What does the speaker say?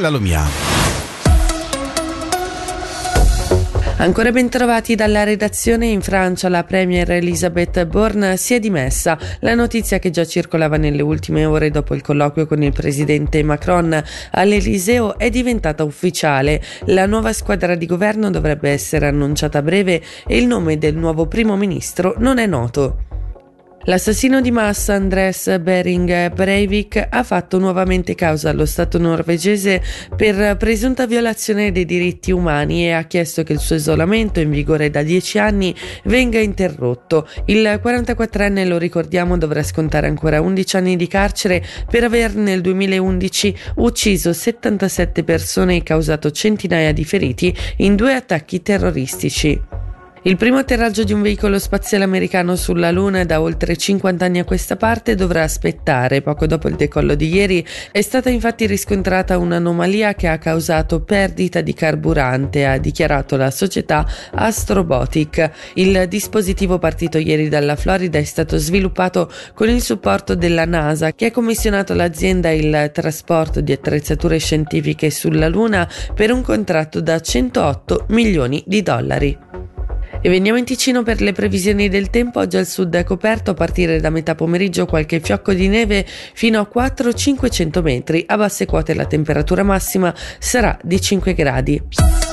La Lomia. Ancora ben trovati dalla redazione in Francia, la premier Elisabeth Borne si è dimessa. La notizia che già circolava nelle ultime ore dopo il colloquio con il presidente Macron all'Eliseo è diventata ufficiale. La nuova squadra di governo dovrebbe essere annunciata a breve e il nome del nuovo primo ministro non è noto. L'assassino di massa Andres Bering Breivik ha fatto nuovamente causa allo Stato norvegese per presunta violazione dei diritti umani e ha chiesto che il suo isolamento in vigore da dieci anni venga interrotto. Il 44enne, lo ricordiamo, dovrà scontare ancora 11 anni di carcere per aver nel 2011 ucciso 77 persone e causato centinaia di feriti in due attacchi terroristici. Il primo atterraggio di un veicolo spaziale americano sulla Luna da oltre 50 anni a questa parte dovrà aspettare. Poco dopo il decollo di ieri è stata infatti riscontrata un'anomalia che ha causato perdita di carburante, ha dichiarato la società Astrobotic. Il dispositivo partito ieri dalla Florida è stato sviluppato con il supporto della NASA che ha commissionato all'azienda il trasporto di attrezzature scientifiche sulla Luna per un contratto da 108 milioni di dollari. E veniamo in Ticino per le previsioni del tempo. Oggi al sud è coperto a partire da metà pomeriggio qualche fiocco di neve fino a 4-500 metri. A basse quote la temperatura massima sarà di 5 gradi.